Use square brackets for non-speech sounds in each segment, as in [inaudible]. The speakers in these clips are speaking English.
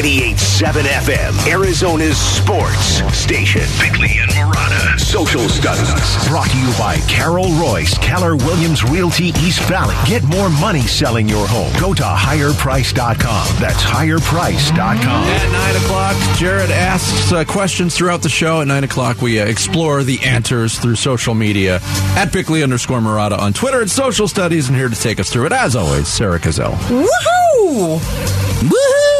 98.7 FM, Arizona's sports station. Bickley and Marotta. Social studies. Brought to you by Carol Royse, Keller Williams Realty East Valley. Get more money selling your home. Go to higherprice.com. That's higherprice.com. At 9 o'clock, Jared asks uh, questions throughout the show. At 9 o'clock, we uh, explore the answers through social media. At Bickley underscore Marotta on Twitter and Social Studies. And here to take us through it, as always, Sarah Cazell. Woohoo! Woohoo!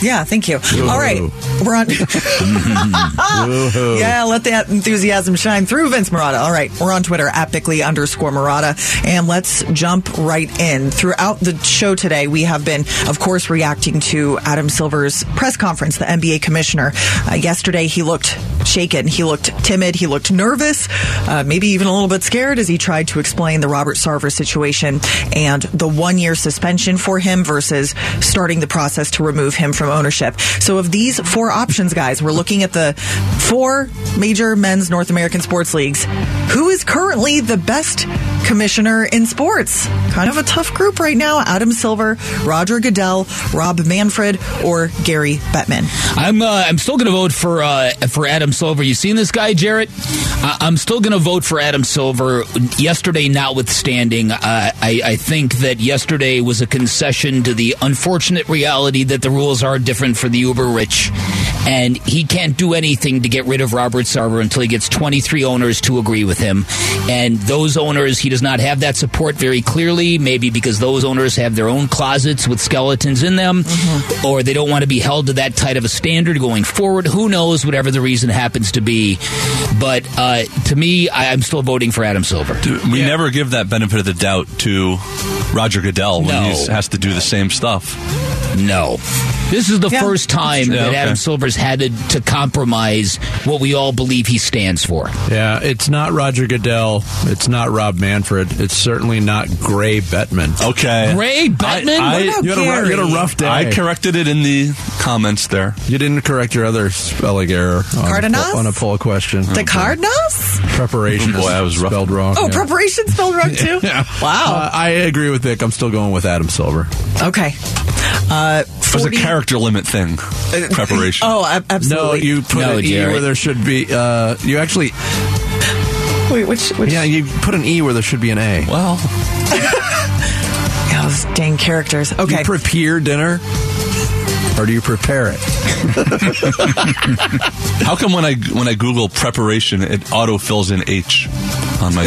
Yeah, thank you. All right, we're on. [laughs] yeah, let that enthusiasm shine through, Vince Marotta. All right, we're on Twitter at Bickley underscore Marotta, and let's jump right in. Throughout the show today, we have been, of course, reacting to Adam Silver's press conference, the NBA commissioner. Uh, yesterday, he looked shaken, he looked timid, he looked nervous, uh, maybe even a little bit scared as he tried to explain the Robert Sarver situation and the one year suspension for him versus starting the process to remove him from ownership. So, of these four options, guys, we're looking at the four major men's North American sports leagues. Who is currently the best commissioner in sports? Kind of a tough group right now. Adam Silver, Roger Goodell, Rob Manfred, or Gary Bettman. I'm uh, I'm still going to vote for uh, for Adam Silver. You seen this guy, Jarrett? Uh, I'm still going to vote for Adam Silver. Yesterday, notwithstanding, uh, I, I think that yesterday was a concession to the unfortunate reality that the rules are different for the uber rich, and he can't do anything to get rid of Robert Sarver until he gets 23 owners to agree with him, and those owners he does not have that support very clearly. Maybe because those owners have their own closets with skeletons in them, Mm-hmm. or they don't want to be held to that tight of a standard going forward. Who knows? Whatever the reason happens to be, but uh, to me, I, I'm still voting for Adam Silver. We never give that benefit of the doubt to Roger Goodell when No. he has to do the same stuff. No. This is the Yeah, first time that okay. Adam Silver's had to, to compromise what we all believe he stands for. Yeah, it's not Roger Goodell. It's not Rob Manfred. It's certainly not Gray Bettman. Okay. Gray Bettman? I- you, had a, you had a rough day. I corrected it in the comments there. You didn't correct your other spelling error on, a, Cardenas? on a poll question. The Cardinals? Preparation Boy, I was rough. spelled wrong. Oh, yeah. preparation spelled wrong too? [laughs] Yeah. Wow. Uh, I agree with Vic. I'm still going with Adam Silver. okay. Uh, It was a character limit thing. [laughs] Preparation. Oh, ab- No, absolutely. you put No, an E where there should be. Uh, you actually, Wait, which, which? yeah, you put an E where there should be an A. Well, [laughs] Yeah, those dang characters. Okay. You prepare dinner, or do you prepare it? [laughs] how come when I when I Google preparation, it auto fills in H on my?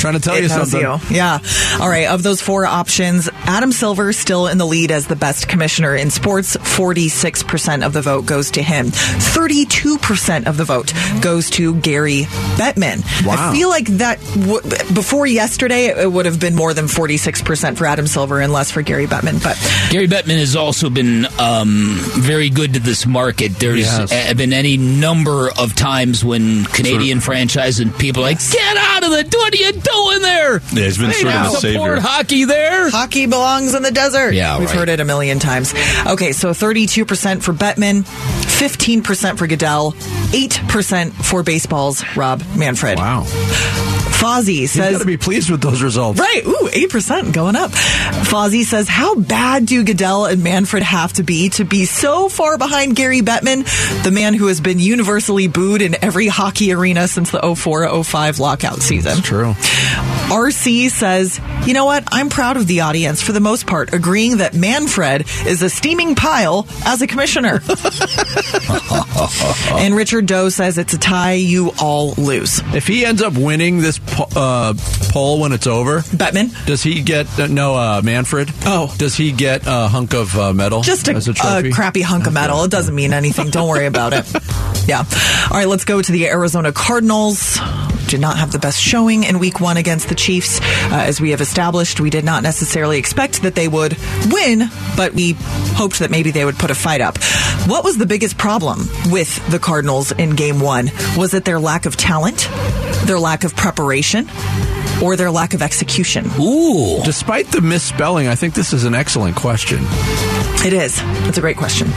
Trying to tell It you knows something. you. Yeah. All right. Of those four options, Adam Silver still in the lead as the best commissioner in sports. 46% of the vote goes to him. 32% of the vote goes to Gary Bettman. Wow. I feel like that w- before yesterday, it would have been more than 46% for Adam Silver and less for Gary Bettman. But Gary Bettman has also been um, very good to this market. There's Yes. uh, been any number of times when Canadian franchise and people are like, get out of the, what are you doing there? Yeah, he's been They sort of a support savior. hockey there. hockey belongs in the desert. Yeah, We've right. heard it a million times. Okay, so 32% for Bettman, 15% for Goodell, 8% for baseball's Rob Manfred. Wow. Fozzie says. got to be pleased with those results. Right, ooh, 8% going up. Fozzie says, How bad do Goodell and Manfred have to be to be so far behind Gary Bettman, the man who has been universally booed in every hockey arena since the 04 05 lockout season? True. RC says, you know what? I'm proud of the audience for the most part, agreeing that Manfred is a steaming pile as a commissioner. [laughs] and Richard Doe says it's a tie, you all lose. If he ends up winning this uh, poll when it's over, Bettman? does he get uh, no uh, Manfred? Oh. does he get a hunk of uh, metal? Just a, as a a crappy hunk of metal. It doesn't mean anything. Don't worry about it. [laughs] Yeah. All right, let's go to the Arizona Cardinals. Did not have the best showing in week one against the Chiefs. Uh, as we have established, we did not necessarily expect that they would win, but we hoped that maybe they would put a fight up. What was the biggest problem with the Cardinals in game one? Was it their lack of talent, their lack of preparation, or their lack of execution? Ooh. Despite the misspelling, I think this is an excellent question. It is. It's a great question.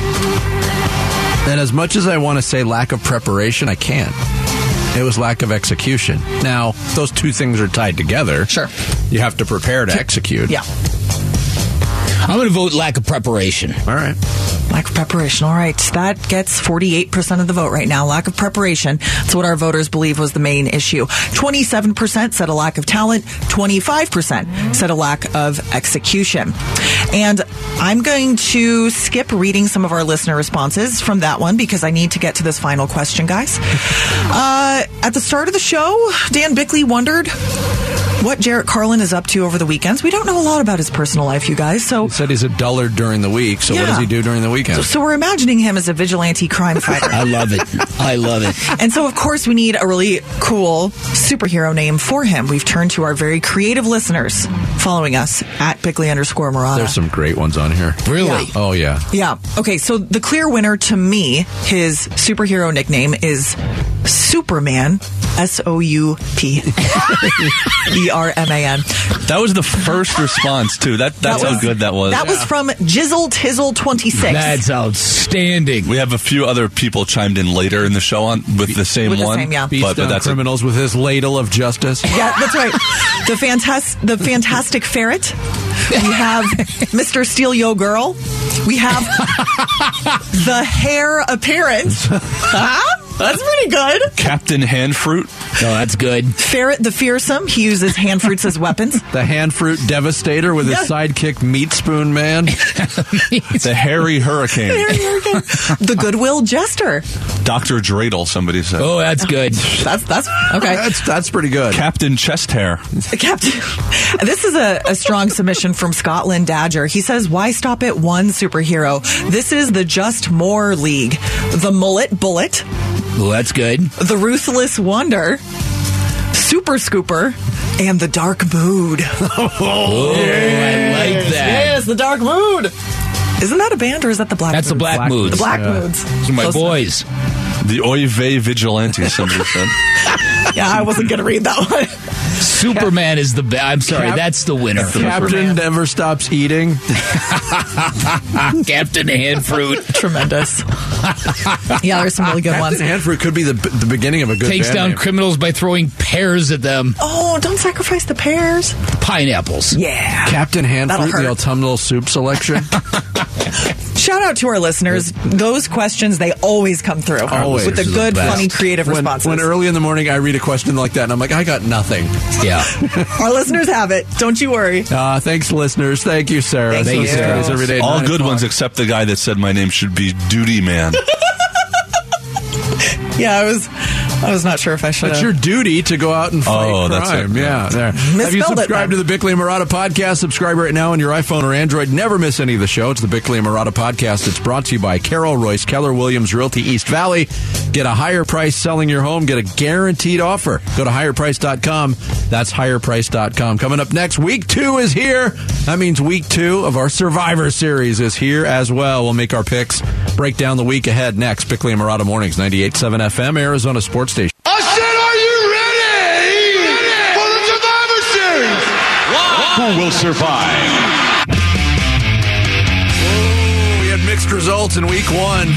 And as much as I want to say lack of preparation, I can't. It was lack of execution. Now, those two things are tied together. Sure. You have to prepare to execute. Yeah. I'm going to vote lack of preparation. All right. Lack of preparation. All right. That gets 48% of the vote right now. Lack of preparation. That's what our voters believe was the main issue. 27% said a lack of talent. 25% said a lack of execution. And I'm going to skip reading some of our listener responses from that one because I need to get to this final question, guys. Uh, at the start of the show, Dan Bickley wondered what Jarrett Carlin is up to over the weekends. We don't know a lot about his personal life, you guys. So He said he's a dullard during the week. So what does he do during the weekend? so we're imagining him as a vigilante crime [laughs] fighter. I love it. I love it. and so, of course, we need a really cool superhero name for him. We've turned to our very creative listeners following us at Bickley underscore Marotta. There's some great ones on here. Really? Yeah. Oh yeah. Yeah. Okay. So the clear winner to me, his superhero nickname is Superman. S O U P E R M A N. That was the first response too. That that's That how good that was. That was from Jizzle Tizzle twenty six. That's outstanding. we have a few other people chimed in later in the show on with the same With the one. same, yeah. Beats But, but that's a, criminals with his ladle of justice. [laughs] Yeah, that's right. The fantastic, the fantastic ferret. We have [laughs] Mr. Steel Yo Girl. We have [laughs] the hair appearance. Huh? That's pretty good. Captain Handfruit. No, that's good. Ferret the fearsome. He uses hand fruits as weapons. [laughs] The hand fruit devastator with his sidekick meat spoon man. [laughs] The Hairy Hurricane. The Goodwill Jester. Dr. Dreidel, somebody said. Oh, that's good. That's that's okay. That's that's pretty good. Captain Chest Hair. Captain. This is a, a strong submission from Scotland Dadger. He says, "Why stop at one superhero? This is the Just More League. The Mullet Bullet, Oh, that's good. the Ruthless Wonder, Super Scooper, and the Dark Mood." [laughs] Oh, I like that. Yes, the Dark Mood. Isn't that a band or is that the Black? Mood? That's the Black, Black Moods. The Black Yeah. Moods. Those are my Close boys. The Oy Vey Vigilante, somebody said. [laughs] Yeah, I wasn't going to read that one. Superman is the best. I'm sorry, Cap- that's the winner. Captain never stops eating. [laughs] Captain Handfruit Tremendous. [laughs] yeah, there's some really good ones. Captain Handfruit could be the the beginning of a good takes band down name. criminals by throwing pears at them. Oh, don't sacrifice the pears. Pineapples. Yeah. Captain That'll Handfruit, the autumnal soup selection. [laughs] Shout out to our listeners. Those questions, they always come through. Always. With the Those the good, funny, creative when, responses. when early in the morning I read a question like that and I'm like, I got nothing. Yeah. [laughs] our listeners have it. Don't you worry. Uh, thanks, listeners. Thank you, Sarah. Thank Thank you. Sarah's every day. All good o'clock. ones except the guy that said my name should be Duty Man. [laughs] Yeah, I was I was not sure if I should It's your duty to go out and fight Oh, that's crime. it. Yeah, there. Have you Misspelled it, subscribed to the Bickley and Marotta podcast? Subscribe right now on your iPhone or Android. Never miss any of the show. It's the Bickley and Marotta podcast. It's brought to you by Carol Royse, Keller Williams Realty East Valley. Get a higher price selling your home. Get a guaranteed offer. Go to higherprice.com. That's higherprice.com. Coming up next, week two is here. That means week two of our Survivor Series is here as well. We'll make our picks, break down the week ahead next. Bickley and Marotta Mornings, 98.7 FM, Arizona Sports Who will survive? We had mixed results in week one.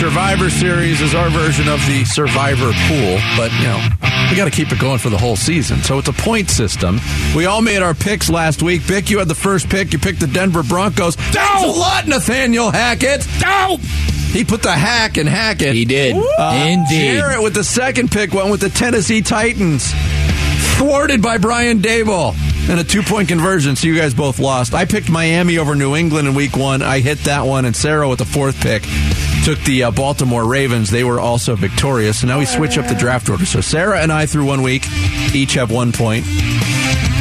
Survivor Series is our version of the Survivor Pool, but you know we got to keep it going for the whole season. So it's a point system. We all made our picks last week. Bick, you had the first pick. You picked the Denver Broncos. Thanks a lot, Nathaniel Hackett. No! He put the hack in Hackett. He did. Uh, Indeed. Jarrett with the second pick went with the Tennessee Titans. Thwarted by Brian Daboll and a two point conversion, so you guys both lost. I picked Miami over New England in week one. I hit that one, and Sarah with the fourth pick took the uh, Baltimore Ravens. They were also victorious. So now we switch up the draft order. So Sarah and I through one week each have one point.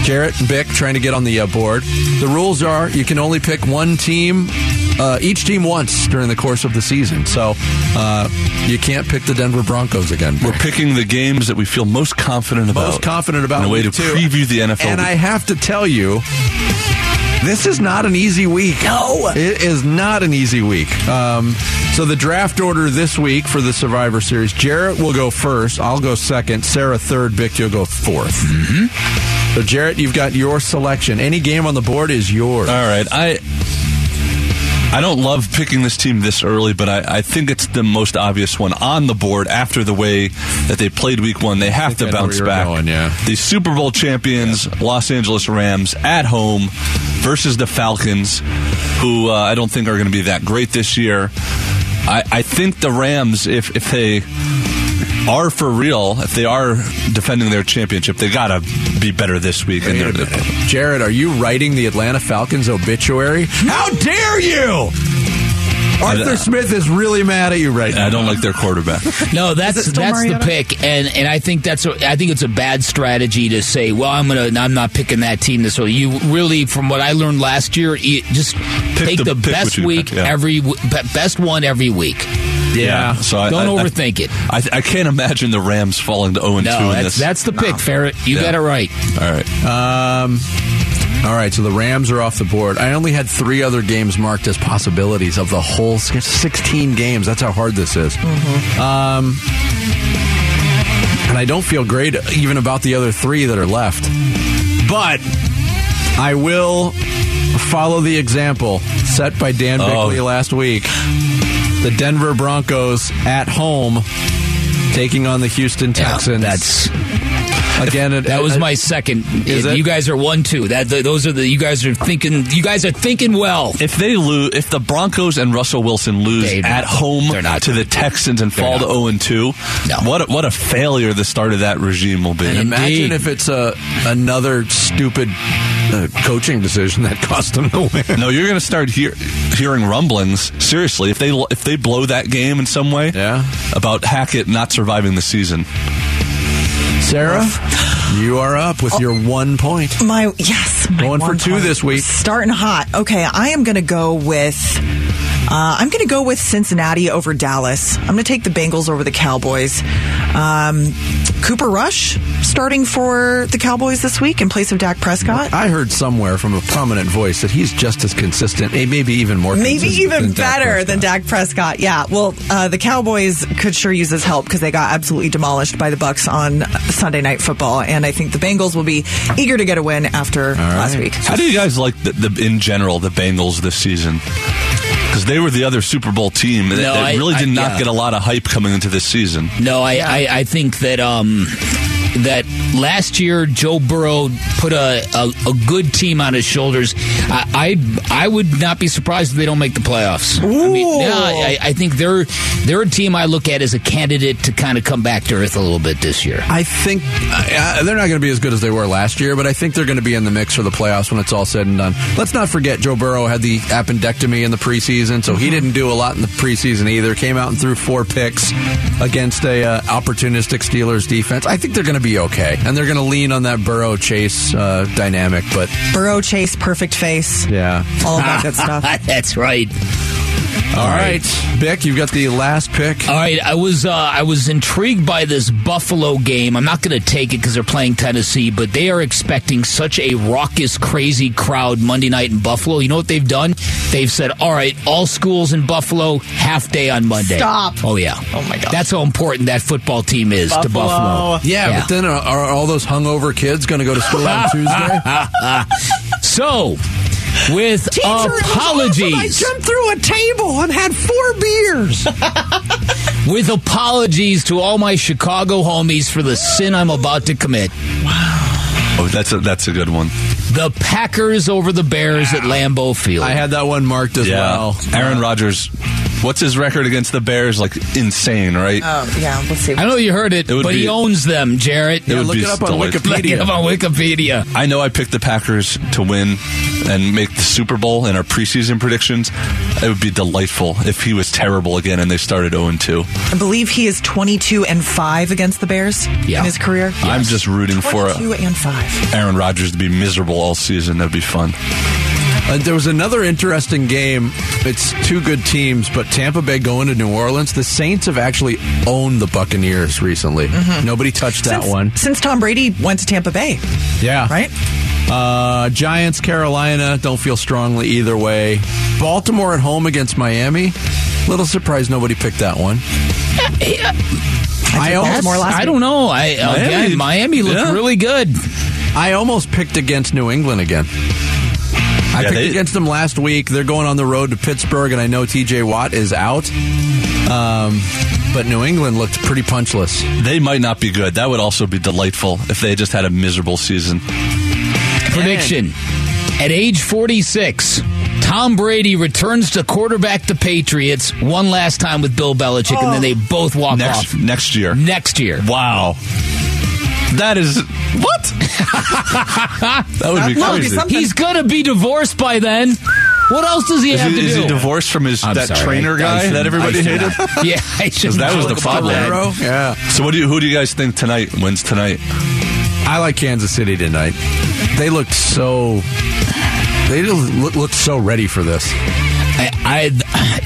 Jarrett and Bick trying to get on the uh, board. The rules are you can only pick one team, uh, each team once during the course of the season. So uh, you can't pick the Denver Broncos again. We're picking the games that we feel most confident about. most confident about in a way to week two. preview the NFL. And I have to tell you, this is not an easy week. No. It is not an easy week. Um, so the draft order this week for the Survivor Series, Jarrett will go first. I'll go second. Sarah third. Vic, you'll go 4th Mm-hmm. So Jarrett, you've got your selection. Any game on the board is yours. All right, I I don't love picking this team this early, but I, I think it's the most obvious one on the board after the way that they played Week One. They have to bounce back. going, yeah. The Super Bowl champions, Los Angeles Rams, at home. versus the Falcons, who uh, I don't think are going to be that great this year. I, I think the Rams, if if they are for real, if they are defending their championship, they got to be better this week. Wait a they're- Jared, are you writing the Atlanta Falcons obituary? How dare you! Arthur Smith is really mad at you right now. I don't like their quarterback. [laughs] No, that's it still that's the pick, and and I think that's a, I think it's a bad strategy to say, well, I'm gonna I'm not picking that team this way. You really, from what I learned last year, you just take the- the, best week pick, yeah. every best one every week. Yeah. So I, Don't I- overthink it. I, I can't imagine the Rams falling to 0 2 in No, that's this. that's the pick, Ferret. You Yeah. got it right. All right. Um, all right, so the Rams are off the board. I only had three other games marked as possibilities of the whole 16 games. That's how hard this is. Um, and I don't feel great even about the other three that are left. But I will follow the example set by Dan Oh. Bickley last week. The Denver Broncos at home taking on the Houston Yeah, Texans. that's again. it- that was it- my second. Is it? You guys are one two. That th- those are the you guys are thinking. You guys are thinking well. If they lose, if the Broncos and Russell Wilson lose They- at home not to the Texans and fall to not. 0 2, No. what a, what a failure the start of that regime will be. And imagine Indeed. if it's a another stupid uh, coaching decision that cost them the win. No, you're going to start hear, hearing rumblings. Seriously, if they if they blow that game in some way, Yeah. about Hackett not surviving the season. Sarah, you are up with oh. your one point. My yes, my Going for two point. this week. Starting hot. Okay, I am going to go with. Uh, I'm going to go with Cincinnati over Dallas. I'm going to take the Bengals over the Cowboys. Um, Cooper Rush starting for the Cowboys this week in place of Dak Prescott. I heard somewhere from a prominent voice that he's just as consistent, eh, maybe even more Maybe consistent even than better Prescott. than Dak Prescott. Yeah. Well, uh, the Cowboys could sure use his help because they got absolutely demolished by the Bucks on Sunday Night Football, and I think the Bengals will be eager to get a win after last week. How do you guys like the, the in general the Bengals this season? Because they were the other Super Bowl team that, No, that I- really did I- not yeah. get a lot of hype coming into this season. No, I, I, I think that um, that last year Joe Burrow put a, a, a good team on his shoulders. I, I I would not be surprised if they don't make the playoffs. I mean, yeah, I, I think they're they're a team I look at as a candidate to kind of come back to earth a little bit this year. I think uh, they're not going to be as good as they were last year, but I think they're going to be in the mix for the playoffs when it's all said and done. Let's not forget Joe Burrow had the appendectomy in the preseason, so he didn't do a lot in the preseason either. Came out and threw four picks against a uh, opportunistic Steelers defense. I think they're going to be okay, and they're going to lean on that Burrow Chase uh, dynamic. But Burrow Chase, perfect face, yeah, all that good [laughs] stuff. That's right. All right, Bick, you've got the last pick. All right, I was uh, I was intrigued by this Buffalo game. I'm not going to take it because they're playing Tennessee, but they are expecting such a raucous, crazy crowd Monday night in Buffalo. You know what they've done? They've said, "All right, all schools in Buffalo, half day on Monday." Stop. Oh yeah. Oh, my God. That's how important that football team is to Buffalo. Buffalo. Yeah, but then are, are all those hungover kids going to go to school on [laughs] Tuesday? [laughs] so. With Teacher, apologies. I jumped through a table and had four beers. [laughs] with apologies to all my Chicago homies for the sin I'm about to commit. Wow. Oh, that's a that's a good one. The Packers over the Bears at Lambeau Field. I had that one marked as Yeah, well. Aaron Rodgers. What's his record against the Bears? Like insane, right? Oh, yeah, let's see. I know you heard it, It would but he owns them, Jarrett. It look it up on delightful. Look it up Wikipedia. on Wikipedia. I know I picked the Packers to win and make the Super Bowl in our preseason predictions. It would be delightful if he was terrible again and they started 0 2. I believe he is 22 and 5 against the Bears Yeah. in his career. I'm just rooting for uh, 22 and 5. Aaron Rodgers to be miserable all season. That'd be fun. Uh, there was another interesting game. It's two good teams, but Tampa Bay going to New Orleans. The Saints have actually owned the Buccaneers recently. Nobody touched that one. Since Tom Brady went to Tampa Bay, Yeah. right? Uh, Giants, Carolina. Don't feel strongly either way. Baltimore at home against Miami. Little surprised nobody picked that one. I almost, last I don't know. I Miami- again, Miami looked yeah. really good. I almost picked against New England again. I Yeah, picked they- against them last week. They're going on the road to Pittsburgh, and I know TJ Watt is out. Um, but New England looked pretty punchless. They might not be good. That would also be delightful if they just had a miserable season. Prediction. At age 46, Tom Brady returns to quarterback the Patriots one last time with Bill Belichick, and then they both walk Next off next year. next year. Wow. That is what? [laughs] that would be That be crazy. something. He's gonna be divorced by then. What else does he Is have he, to is do? he divorced from his I'm that sorry, trainer I- I guy shouldn't- that everybody I should hated? not. [laughs] Yeah, I should. that was the problem. Valero? Yeah. So what do you who do you guys think tonight wins tonight? I like Kansas City tonight. They looked so. They just look- looked so ready for this. I, I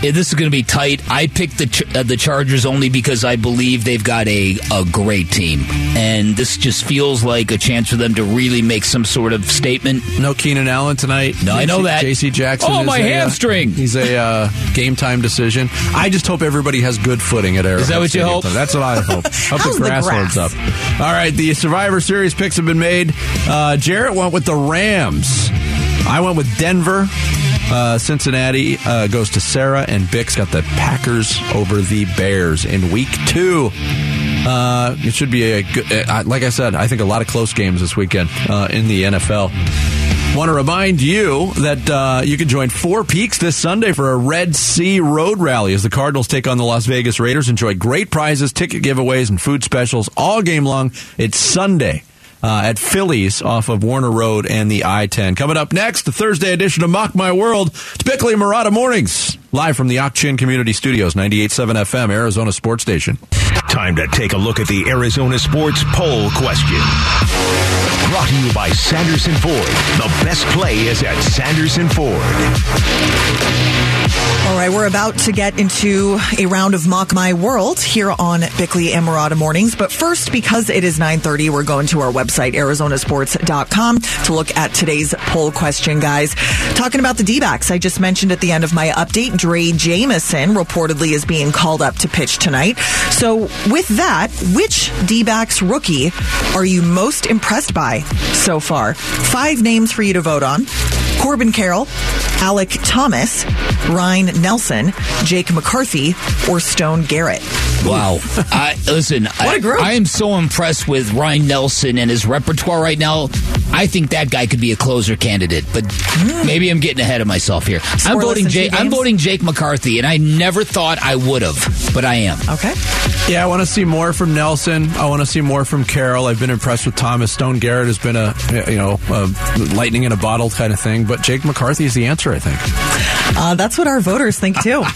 this is going to be tight. I picked the uh, the Chargers only because I believe they've got a a great team, and this just feels like a chance for them to really make some sort of statement. No Keenan Allen tonight. No, I know that. J.C. Jackson. Oh, is my a, uh, hamstring. he's a uh, game time decision. I just hope everybody has good footing at Arrowhead. Is that what you hope? tonight. That's what I hope. [laughs] hope How's the the grass, grass? holds up. All right, the Survivor Series picks have been made. Uh, Jarrett went with the Rams. I went with Denver. Uh, Cincinnati uh, goes to Sarah, and Bix got the Packers over the Bears in week two. Uh, it should be a good, uh, like I said, I think a lot of close games this weekend uh, in the NFL. Want to remind you that uh, you can join Four Peaks this Sunday for a Red Sea Road Rally as the Cardinals take on the Las Vegas Raiders. Enjoy great prizes, ticket giveaways, and food specials all game long. It's Sunday. Uh, at Phillies off of Warner Road and the I 10. Coming up next, the Thursday edition of Mock My World. It's Bickley and Marotta Mornings, live from the Ak-Chin Community Studios, 98.7 FM, Arizona Sports Station. Time to take a look at the Arizona Sports Poll question. Brought to you by Sanderson Ford. The best play is at Sanderson Ford. All right, we're about to get into a round of Mock My World here on Bickley and Marotta Mornings. But first, because it is 9.30, we're going to our website, arizonasports.com, to look at today's poll question, guys. Talking about the D-backs, I just mentioned at the end of my update, Drey Jameson reportedly is being called up to pitch tonight. So with that, which D-backs rookie are you most impressed by so far? Five names for you to vote on. Corbin Carroll, Alek Thomas, Ryan Nelson, Jake McCarthy, or Stone Garrett. Wow. I, listen, What a group. I, I am so impressed with Ryan Nelson and his repertoire right now. I think that guy could be a closer candidate, but maybe I'm getting ahead of myself here. I'm voting Jake. I'm voting Jake McCarthy, and I never thought I would have, but I am. Okay. Yeah, I want to see more from Nelson. I want to see more from Carroll. I've been impressed with Thomas. Stone Garrett has been a you know a lightning in a bottle kind of thing, but Jake McCarthy is the answer. I think. Uh, that's what our voters think too. [laughs]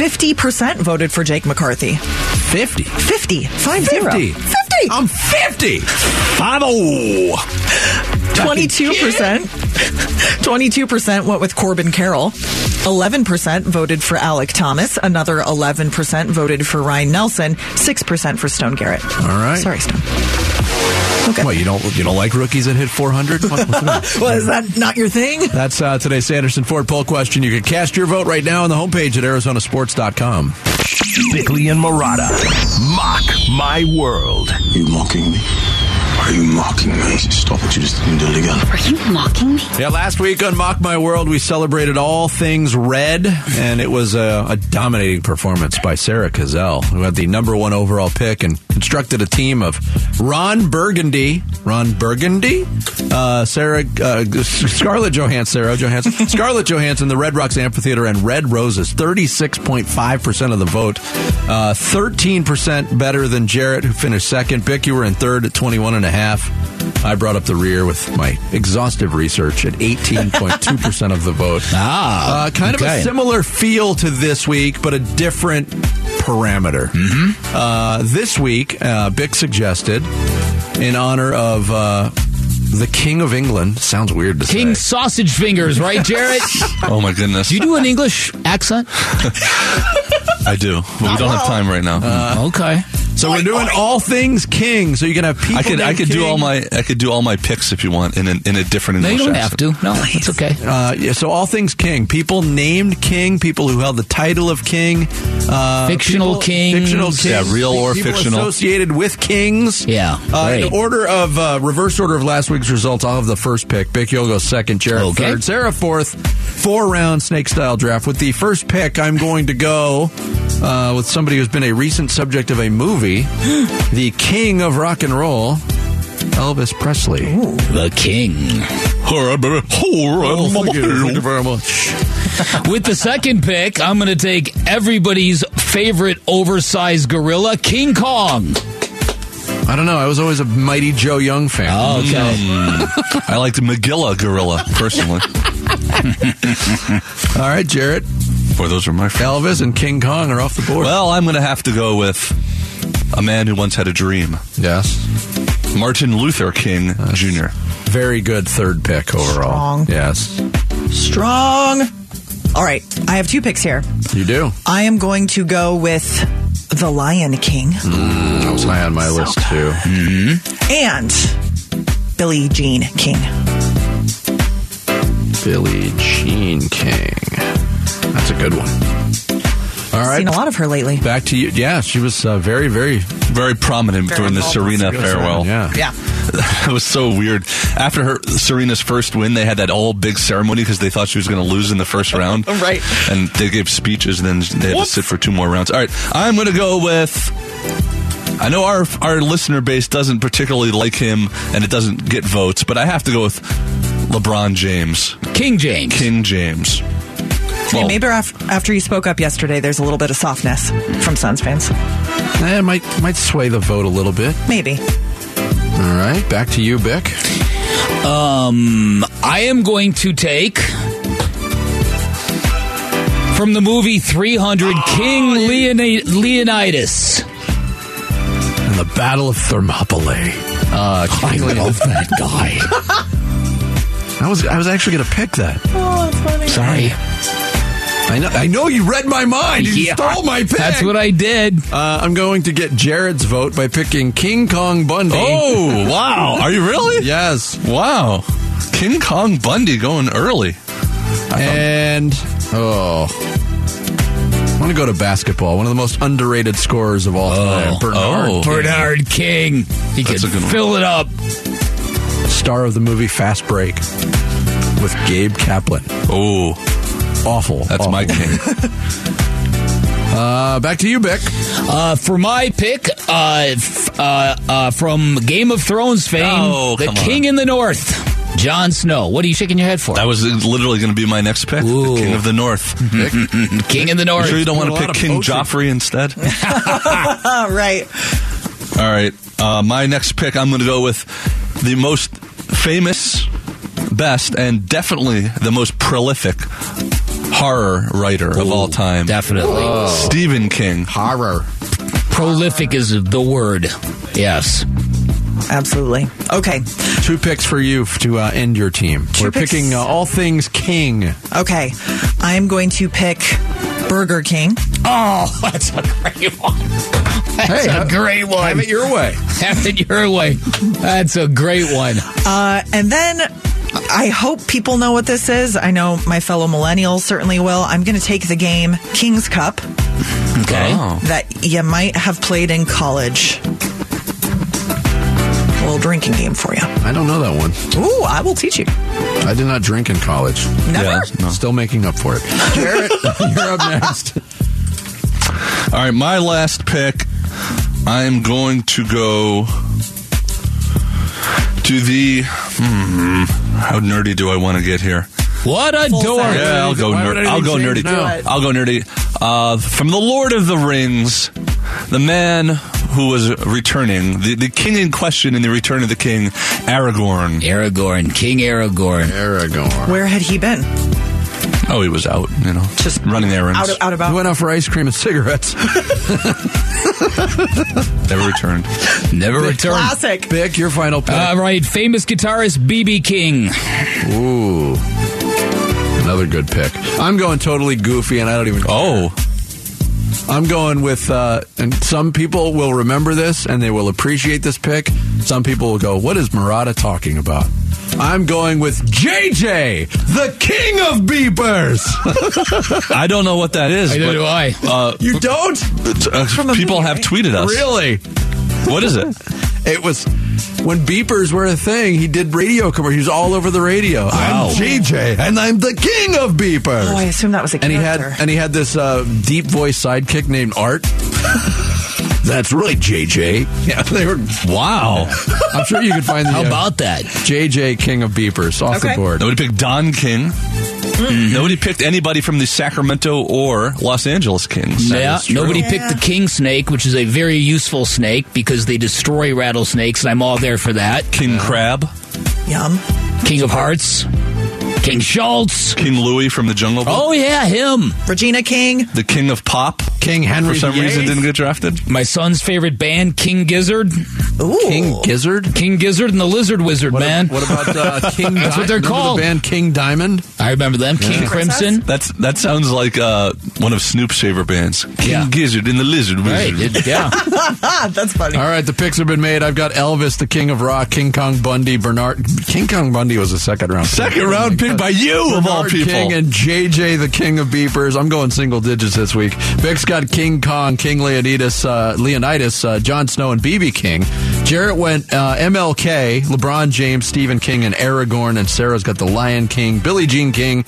50% voted for Jake McCarthy. 50. 50. 5 50. 50. I'm 50. Five oh. 22%. 22% went with Corbin Carroll. 11% voted for Alek Thomas. Another 11% voted for Ryan Nelson. 6% for Stone Garrett. All right. Sorry, Stone. Okay. What you don't you don't like rookies that hit 400? What- Well, [laughs] is that not your thing? That's uh, today's Sanderson Ford poll question. You can cast your vote right now on the homepage at arizonasports.com. Bickley and Marotta. Mock My World. you mocking me? Are you mocking me? Stop it, you just didn't do it again. Are you mocking me? Yeah, last week on Mock My World, we celebrated all things red, and it was a, a dominating performance by Sarah Cazell, who had the number one overall pick and constructed a team of Ron Burgundy, Ron Burgundy, uh, Sarah, uh, [laughs] Scarlett Johansson, Sarah Johansson, [laughs] Scarlett Johansson, the Red Rocks Amphitheater, and Red Roses, 36.5% of the vote, uh, 13% better than Jarrett, who finished second. Bick, you were in third at 21 and a half. I brought up the rear with my exhaustive research at 18.2% of the vote. [laughs] Ah, Uh, kind of a similar feel to this week, but a different parameter. Mm-hmm. Uh, this week, uh, Bick suggested, in honor of uh, the King of England, sounds weird to King say. King Sausage Fingers, right, Jarrett? [laughs] Oh my goodness. Do you do an English accent? [laughs] I do. But we don't have time right now. Uh, okay. So we're doing all things King. So you can have people. I could I named could do all my I could do all my picks if you want in a, in a different No, English you don't have to. No, it's okay. Uh, yeah, so all things king. People named king. People who held the title of king. Uh, Fictional people- kings. Fictional kings. Yeah, real or people fictional. associated with kings. Yeah, Uh, in order of uh, reverse order of last week's results, I'll have the first pick. Bick, you'll go second. Jared Okay. third. Sarah fourth. Four round snake style draft. With the first pick, I'm going to go uh, with somebody who's been a recent subject of a movie, [gasps] the king of rock and roll. Elvis Presley. The king. All right, baby. Oh, thank you. Thank you very much. [laughs] With the second pick, I'm going to take everybody's favorite oversized gorilla, King Kong. I don't know. I was always a Mighty Joe Young fan. Oh, okay. I liked Magilla Gorilla personally. [laughs] All right, Jarrett. Boy, those are my friends. Elvis and King Kong are off the board. Well, I'm going to have to go with a man who once had a dream, yes. Martin Luther King Jr. Very good third pick overall. Strong. Yes. Strong. All right, I have two picks here. You do. I am going to go with The Lion King mm, That was high on my list, too. Mm-hmm. and Billie Jean King. Billie Jean King. That's a good one. All right. Seen a lot of her lately. Back to you. Yeah, she was uh, very, very Very prominent during the. Serena farewell. Yeah. Yeah. [laughs] it was so weird. After her Serena's first win, they had that all big ceremony because they thought she was going to lose in the first round. [laughs] Right. And they gave speeches, and then they had to sit for two more rounds. All right, I'm going to go with. I know our our listener base doesn't particularly like him, and it doesn't get votes, but I have to go with LeBron James, King James. King James. Hey, maybe after you spoke up yesterday, there's a little bit of softness from Suns fans. Eh, it might might sway the vote a little bit. Maybe. All right, back to you, Bick. Um, I am going to take from the movie 300 King Leoni- Leonidas. And the Battle of Thermopylae. Uh, I love that guy. [laughs] I was I was actually going to pick that. Oh, funny! sorry. I know I know you read my mind. You Yeah. stole my pick. That's what I did. Uh, I'm going to get Jared's vote by picking King Kong Bundy. oh wow, are you really? yes. Wow, King Kong Bundy going early. And oh, I want to go to basketball. One of the most underrated scorers of all time, Bernard, oh. Bernard King. He That's can a good one. fill it up. star of the movie Fast Break with Gabe Kaplan. Oh, Awful. that's awful. my game. [laughs] Uh, back to you, Bick. Uh, for my pick, uh, f- uh, uh, from Game of Thrones fame, Oh, the come King on. in the North, Jon Snow. What are you shaking your head for? That was literally going to be my next pick, Ooh. the King of the North. Bick. [laughs] King in the You North. sure you don't want to pick King poaching. Joffrey instead? All [laughs] right. All right. Uh, my next pick, I'm going to go with the most famous, best, and definitely the most prolific horror writer of all time. Definitely. Stephen King. Horror. Prolific is the word. Yes. Absolutely. Okay. Two picks for you f- to uh, end your team. Two We're picks. picking uh, all things King. Okay. I'm going to pick Burger King. Oh, [laughs] that's a great one. That's Hey, a have- great one. Have it your way. Have it your way. That's a great one. Uh, and then I hope people know what this is. I know my fellow millennials certainly will. I'm going to take the game King's Cup Okay. Oh. that you might have played in college. A little drinking game for you. I don't know that one. Ooh, I will teach you. I did not drink in college. Never? Yeah, no. Still making up for it. Jarrett, [laughs] you're up next. [laughs] All right, my last pick, I'm going to go to the. Hmm, how nerdy do I want to get here? What a Full dork. Yeah, I'll go Why nerd. would I'll go nerdy. now? I'll go nerdy. Uh, from the Lord of the Rings, the man who was returning, the, the king in question in the Return of the King, Aragorn. Aragorn, King Aragorn. Aragorn. Where had he been? Oh, he was out, you know, Just running errands. Out, out He about. went out for ice cream and cigarettes. [laughs] Never returned. Never returned. Classic. Bick, your final pick. All right, famous guitarist BB King. Ooh. Another good pick. I'm going totally goofy, and I don't even. Oh, I'm going with, uh, and some people will remember this and they will appreciate this pick. Some people will go, What is Marotta talking about? I'm going with JJ, the king of beepers. [laughs] I don't know what that is. Neither but, do I. Uh, you don't? uh, a people movie, have right? tweeted us. Really? What is it? [laughs] It was when beepers were a thing. He did radio commercials. He was all over the radio. I'm JJ, and I'm the king of beepers. Oh, I assume that was a and he had and he had this uh, deep voice sidekick named Art. [laughs] That's right, JJ. Yeah, they were. Wow. I'm sure you could find the How uh, about that? JJ King of Beepers off Okay. the board. Nobody picked Don King. Mm-hmm. Nobody picked anybody from the Sacramento or Los Angeles Kings. Yeah, nobody Yeah. picked the king snake, which is a very useful snake because they destroy rattlesnakes, and I'm all there for that. King Crab, Yum. King of Hearts, King Schultz. King Louis from the Jungle Book, Oh yeah, him. Regina King. the King of Pop. King Henry For some VIII. reason, didn't get drafted. My son's favorite band, King Gizzard. Ooh. King Gizzard. King Gizzard and the Lizard Wizard, What, man. what about uh, [laughs] King? That's what they're remember called. The band King Diamond. I remember them. King Crimson. That's that sounds like uh, one of Snoop's favorite bands, King Yeah. Gizzard and the Lizard Right. Wizard. it- yeah. Ah, [laughs] that's funny. All right, the picks have been made. I've got Elvis, the King of Rock, King Kong Bundy, Bernard. King Kong Bundy was a second round. pick. Second round pick by you of all people. King and JJ, the King of Beepers. I'm going single digits this week. Vic's got King Kong, King Leonidas, uh, Leonidas, uh, Jon Snow, and BB King. Jarrett went uh, MLK, LeBron James, Stephen King, and Aragorn. And Sarah's got the Lion King, Billie Jean King,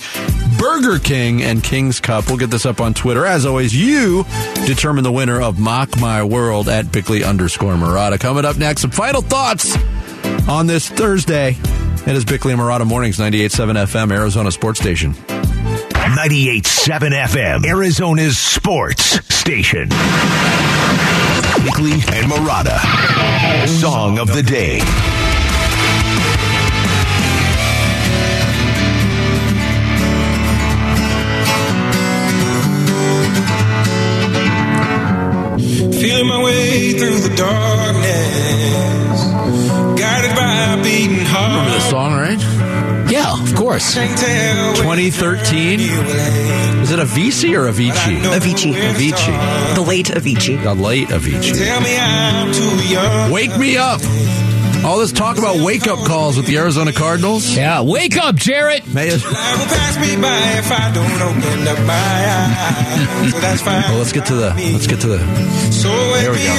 Burger King, and King's Cup. We'll get this up on Twitter. As always, you determine the winner of Mock My World at Bickley underscore Marotta. Coming up next, some final thoughts on this Thursday. It is Bickley and Marotta Mornings, 98.7 FM, Arizona Sports Station. 98.7 FM, Arizona's sports station. Bickley and Marotta. Song of the day. Feeling my way through the darkness, guided by a beating heart. Remember this song, right? Yeah, of course. Can't tell where 2013? you will end. Is it Avicii or Avicii? Avicii. Avicii. The late Avicii. The late Avicii. Tell me I'm too young. Wake me up. All this talk about wake up calls with the Arizona Cardinals. Yeah, wake up, Jarrett. May Life will pass me by if I don't open up my eyes. So that's fine. well, let's get to the let's get to the So wake There we me go.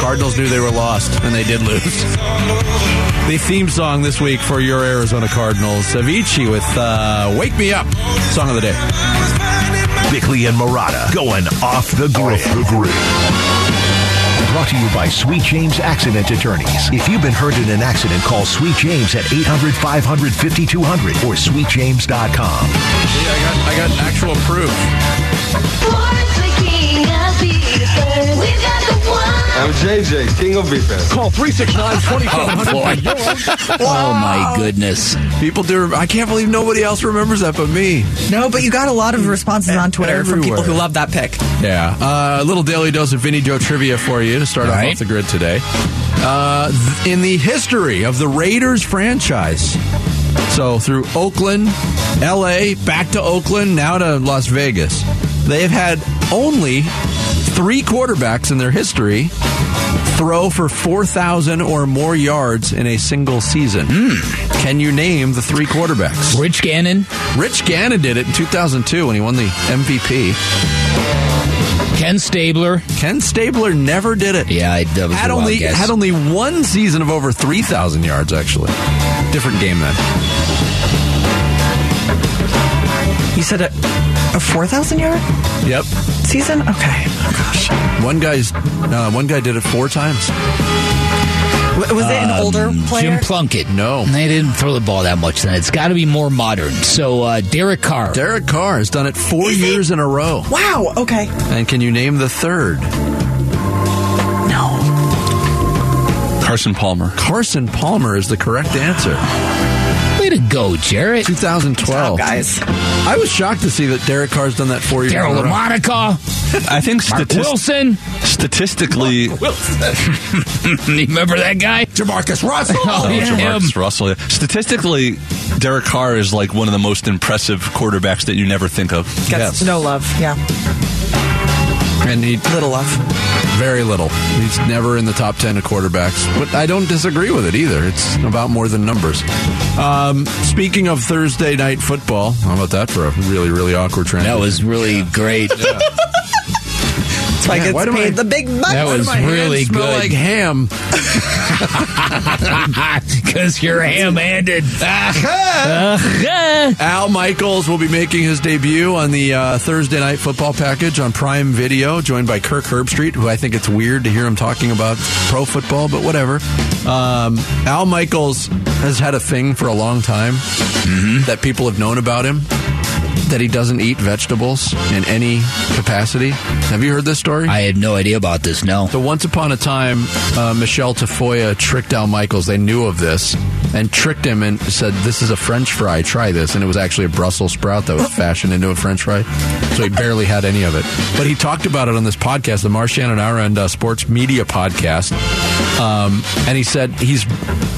Cardinals knew they were lost, and they did lose. The theme song this week for your Arizona Cardinals, Avicii with uh, "Wake Me Up," song of the day. Bickley and Marotta going off the grid. the grid. Brought to you by Sweet James Accident Attorneys. If you've been hurt in an accident, call Sweet James at 800 500 5200 or sweetjames.com. I got I got actual proof. I'm JJ, King of Beefers. Call 369 Oh, boy. oh, my goodness. People do. I can't believe nobody else remembers that but me. No, but you got a lot of responses on Twitter from people who love that pick. Yeah. Uh, a little daily dose of Vinny Joe trivia for you to start All off right. off the grid today. Uh, th- in the history of the Raiders franchise, so through Oakland, L.A., back to Oakland, now to Las Vegas, they've had only three quarterbacks in their history throw for 4,000 or more yards in a single season. Hmm. Can you name the three quarterbacks? Rich Gannon, Rich Gannon did it in 2002 when he won the MVP. Ken Stabler. Ken Stabler never did it. Yeah, I, that was Had a wild only guess. had only one season of over 3,000 yards actually. Different game then. You said a, a 4,000 yard Yep. Season? Okay. Oh, gosh. One guy's uh, one guy did it four times. W- Was it an older player? Jim Plunkett. No. They didn't throw the ball that much then. It's got to be more modern. So, uh, Derek Carr. Derek Carr has done it four Is it? years in a row. wow. Okay. And can you name the third? No. Carson Palmer. Carson Palmer is the correct answer. Way to go, Jarrett. 2012. Oh, guys. I was shocked to see that Derek Carr's done that four years in Daryl a. LaMonica. I think Mark statist- Wilson. statistically, [laughs] Remember that guy? JaMarcus Russell. [laughs] Oh, yeah. Oh, JaMarcus Russell. yeah. Statistically, Derek Carr is like one of the most impressive quarterbacks that you never think of. Gets Yes. no love. Yeah. And he Little love. Very little. He's never in the top 10 of quarterbacks. But I don't disagree with it either. It's about more than numbers. Um, speaking of Thursday night football, how about that for a really, really awkward transition? That was really great. [laughs] That's why Yeah, gets paid I- the big bucks. That was really smell good. like ham. [laughs] Because you're ham-handed. Uh, Al Michaels will be making his debut on the uh, Thursday night football package on Prime Video, joined by Kirk Herbstreit, who I think it's weird to hear him talking about pro football, but whatever. Um, Al Michaels has had a thing for a long time that people have known about him. That he doesn't eat vegetables in any capacity. Have you heard this story? I had no idea about this. No. So once upon a time, uh, Michelle Tafoya tricked Al Michaels. They knew of this and tricked him and said, "This is a French fry. Try this." And it was actually a Brussels sprout that was [laughs] fashioned into a French fry. So he barely had any of it. But he talked about it on this podcast, the Marchand and and uh, Sports Media podcast. Um, and he said he's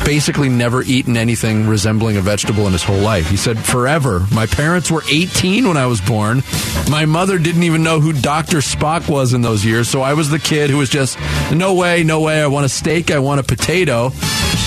basically never eaten anything resembling a vegetable in his whole life. He said, "Forever. My parents were 18 when I was born. My mother didn't even know who Dr. Spock was in those years, so I was the kid who was just, no way, no way. I want a steak, I want a potato.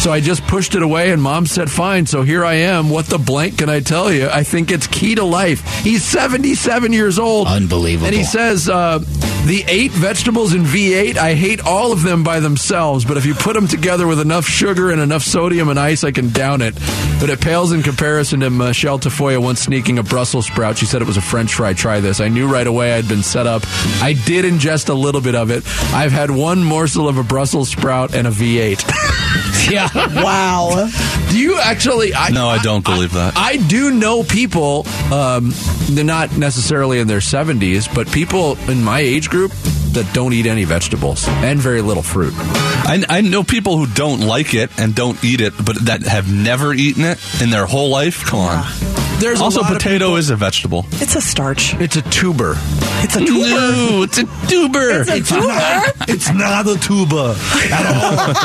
So I just pushed it away, and mom said, fine. So here I am. What the blank can I tell you? I think it's key to life. He's 77 years old. Unbelievable. And he says, uh, the eight vegetables in V8, I hate all of them by themselves, but if you put them together with enough sugar and enough sodium and ice, I can down it. But it pales in comparison to Michelle Tafoya once sneaking a Brussels sprout. She said it was a French fry. Try this. I knew right away I'd been set up. I did ingest a little bit of it. I've had one morsel of a Brussels sprout and a V8. [laughs] [laughs] Yeah. Wow. Do you actually? I, No, I don't believe that. I do know people, um, they're not necessarily in their 70s, but people in my age group that don't eat any vegetables and very little fruit. I, I know people who don't like it and don't eat it, but that have never eaten it in their whole life. Come on. There's also, a lot potato people- is a vegetable. It's a starch. It's a tuber. It's a tuber. No, it's a tuber. It's a tuber. It's not a tuber at all.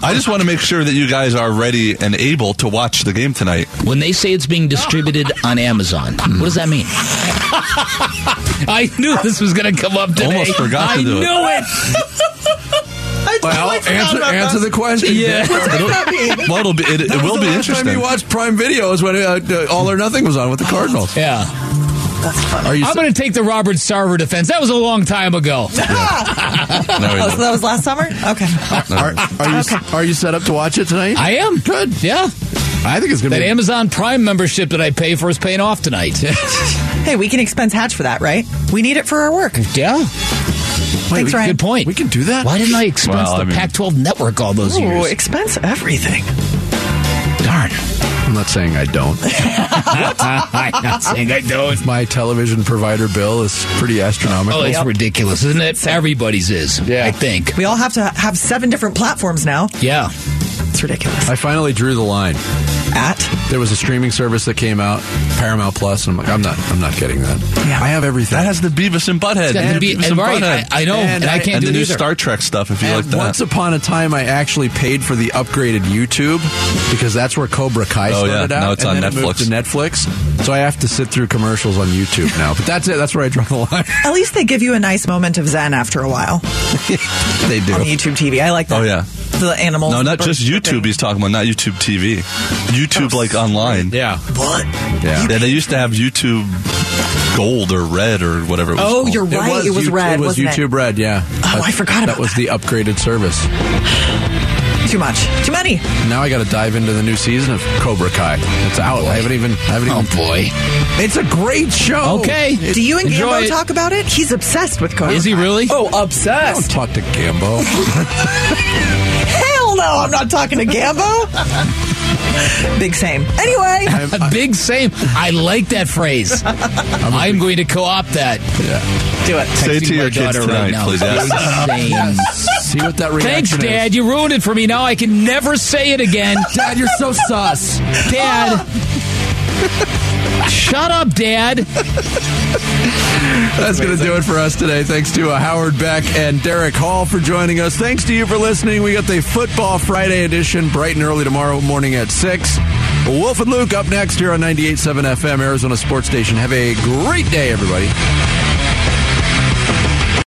[laughs] I just want to make sure that you guys are ready and able to watch the game tonight. When they say it's being distributed on Amazon, what does that mean? [laughs] I knew this was going to come up today. Almost forgot to I do it. knew it. [laughs] I Well, answer, answer the question. Yeah. [laughs] What does that mean? Well, it'll be, it, it will be last Time interesting. you watched Prime Videos when uh, All or Nothing was on with the Cardinals. [gasps] Yeah. Are you? I'm going to take the Robert Sarver defense. That was a long time ago. [laughs] There [laughs] we Oh, so that was last summer? Okay. are, are you? Okay. Are you set up to watch it tonight? I am. Good. Yeah. I think it's going to That be. Amazon Prime membership that I pay for is paying off tonight. Hey, we can expense Hatch for that, right? We need it for our work. yeah. Thanks, Ryan. Good point. We can do that. Why didn't I expense Well, I the mean- Pac-12 network all those Ooh, years? expense everything. Darn. I'm not saying I don't. [laughs] I'm not saying I don't. My television provider bill is pretty astronomical. Oh, it's ridiculous, isn't it? Everybody's is. Yeah. I think. We all have to have seven different platforms now. Yeah. It's ridiculous. I finally drew the line. At There was a streaming service that came out, Paramount Plus, and I'm like, I'm not, I'm not getting that. Yeah. I have everything. That has the Beavis and Butthead. It's And to be- Beavis and right, Butthead. I, I know, And and, I I- can't and do the new either. Star Trek stuff, if you And like that. once upon a time, I actually paid for the upgraded YouTube because that's where Cobra Kai Oh, yeah. started out. Now it's and on then it moved Netflix. to Netflix. So I have to sit through commercials on YouTube now. But that's it. That's where I draw the line. at least they give you a nice moment of zen after a while [laughs] they do. on YouTube TV. I like that. Oh, yeah. the animals. no, not just YouTube. chirping. He's talking about not YouTube TV. YouTube oh, like online. Yeah. What? Yeah. Yeah, they used to have YouTube Gold or Red or whatever it was. Oh, called. you're right. It was, You- red. It was wasn't YouTube it? Red. Yeah. Oh, I forgot about That about was the upgraded service. Too much. Too many. Now I got to dive into the new season of Cobra Kai. It's out. I haven't even. I haven't Oh even. boy. It's a great show. Okay. Do you and Enjoy Gambo it. talk about it? He's obsessed with Cobra. Is he Kai. really? Oh, obsessed. Don't obsessed. talk to Gambo. [laughs] [laughs] Hell no, I'm not talking to Gambo. Big same. Anyway, A [laughs] big same. I like that phrase. I'm going to co-opt that. do it. Say to my your kids daughter tonight, right now. please. Yes. Big same. See what that reaction Thanks, is. Dad. You ruined it for me. Now I can never say it again. [laughs] Dad, you're so sus. Dad. [laughs] Shut up, Dad. That's going to do it for us today. Thanks to uh, Howard Beck and Derrick Hall for joining us. Thanks to you for listening. We got the Football Friday edition bright and early tomorrow morning at 6. Wolf and Luke up next here on 98.7 FM, Arizona Sports Station. Have a great day, everybody.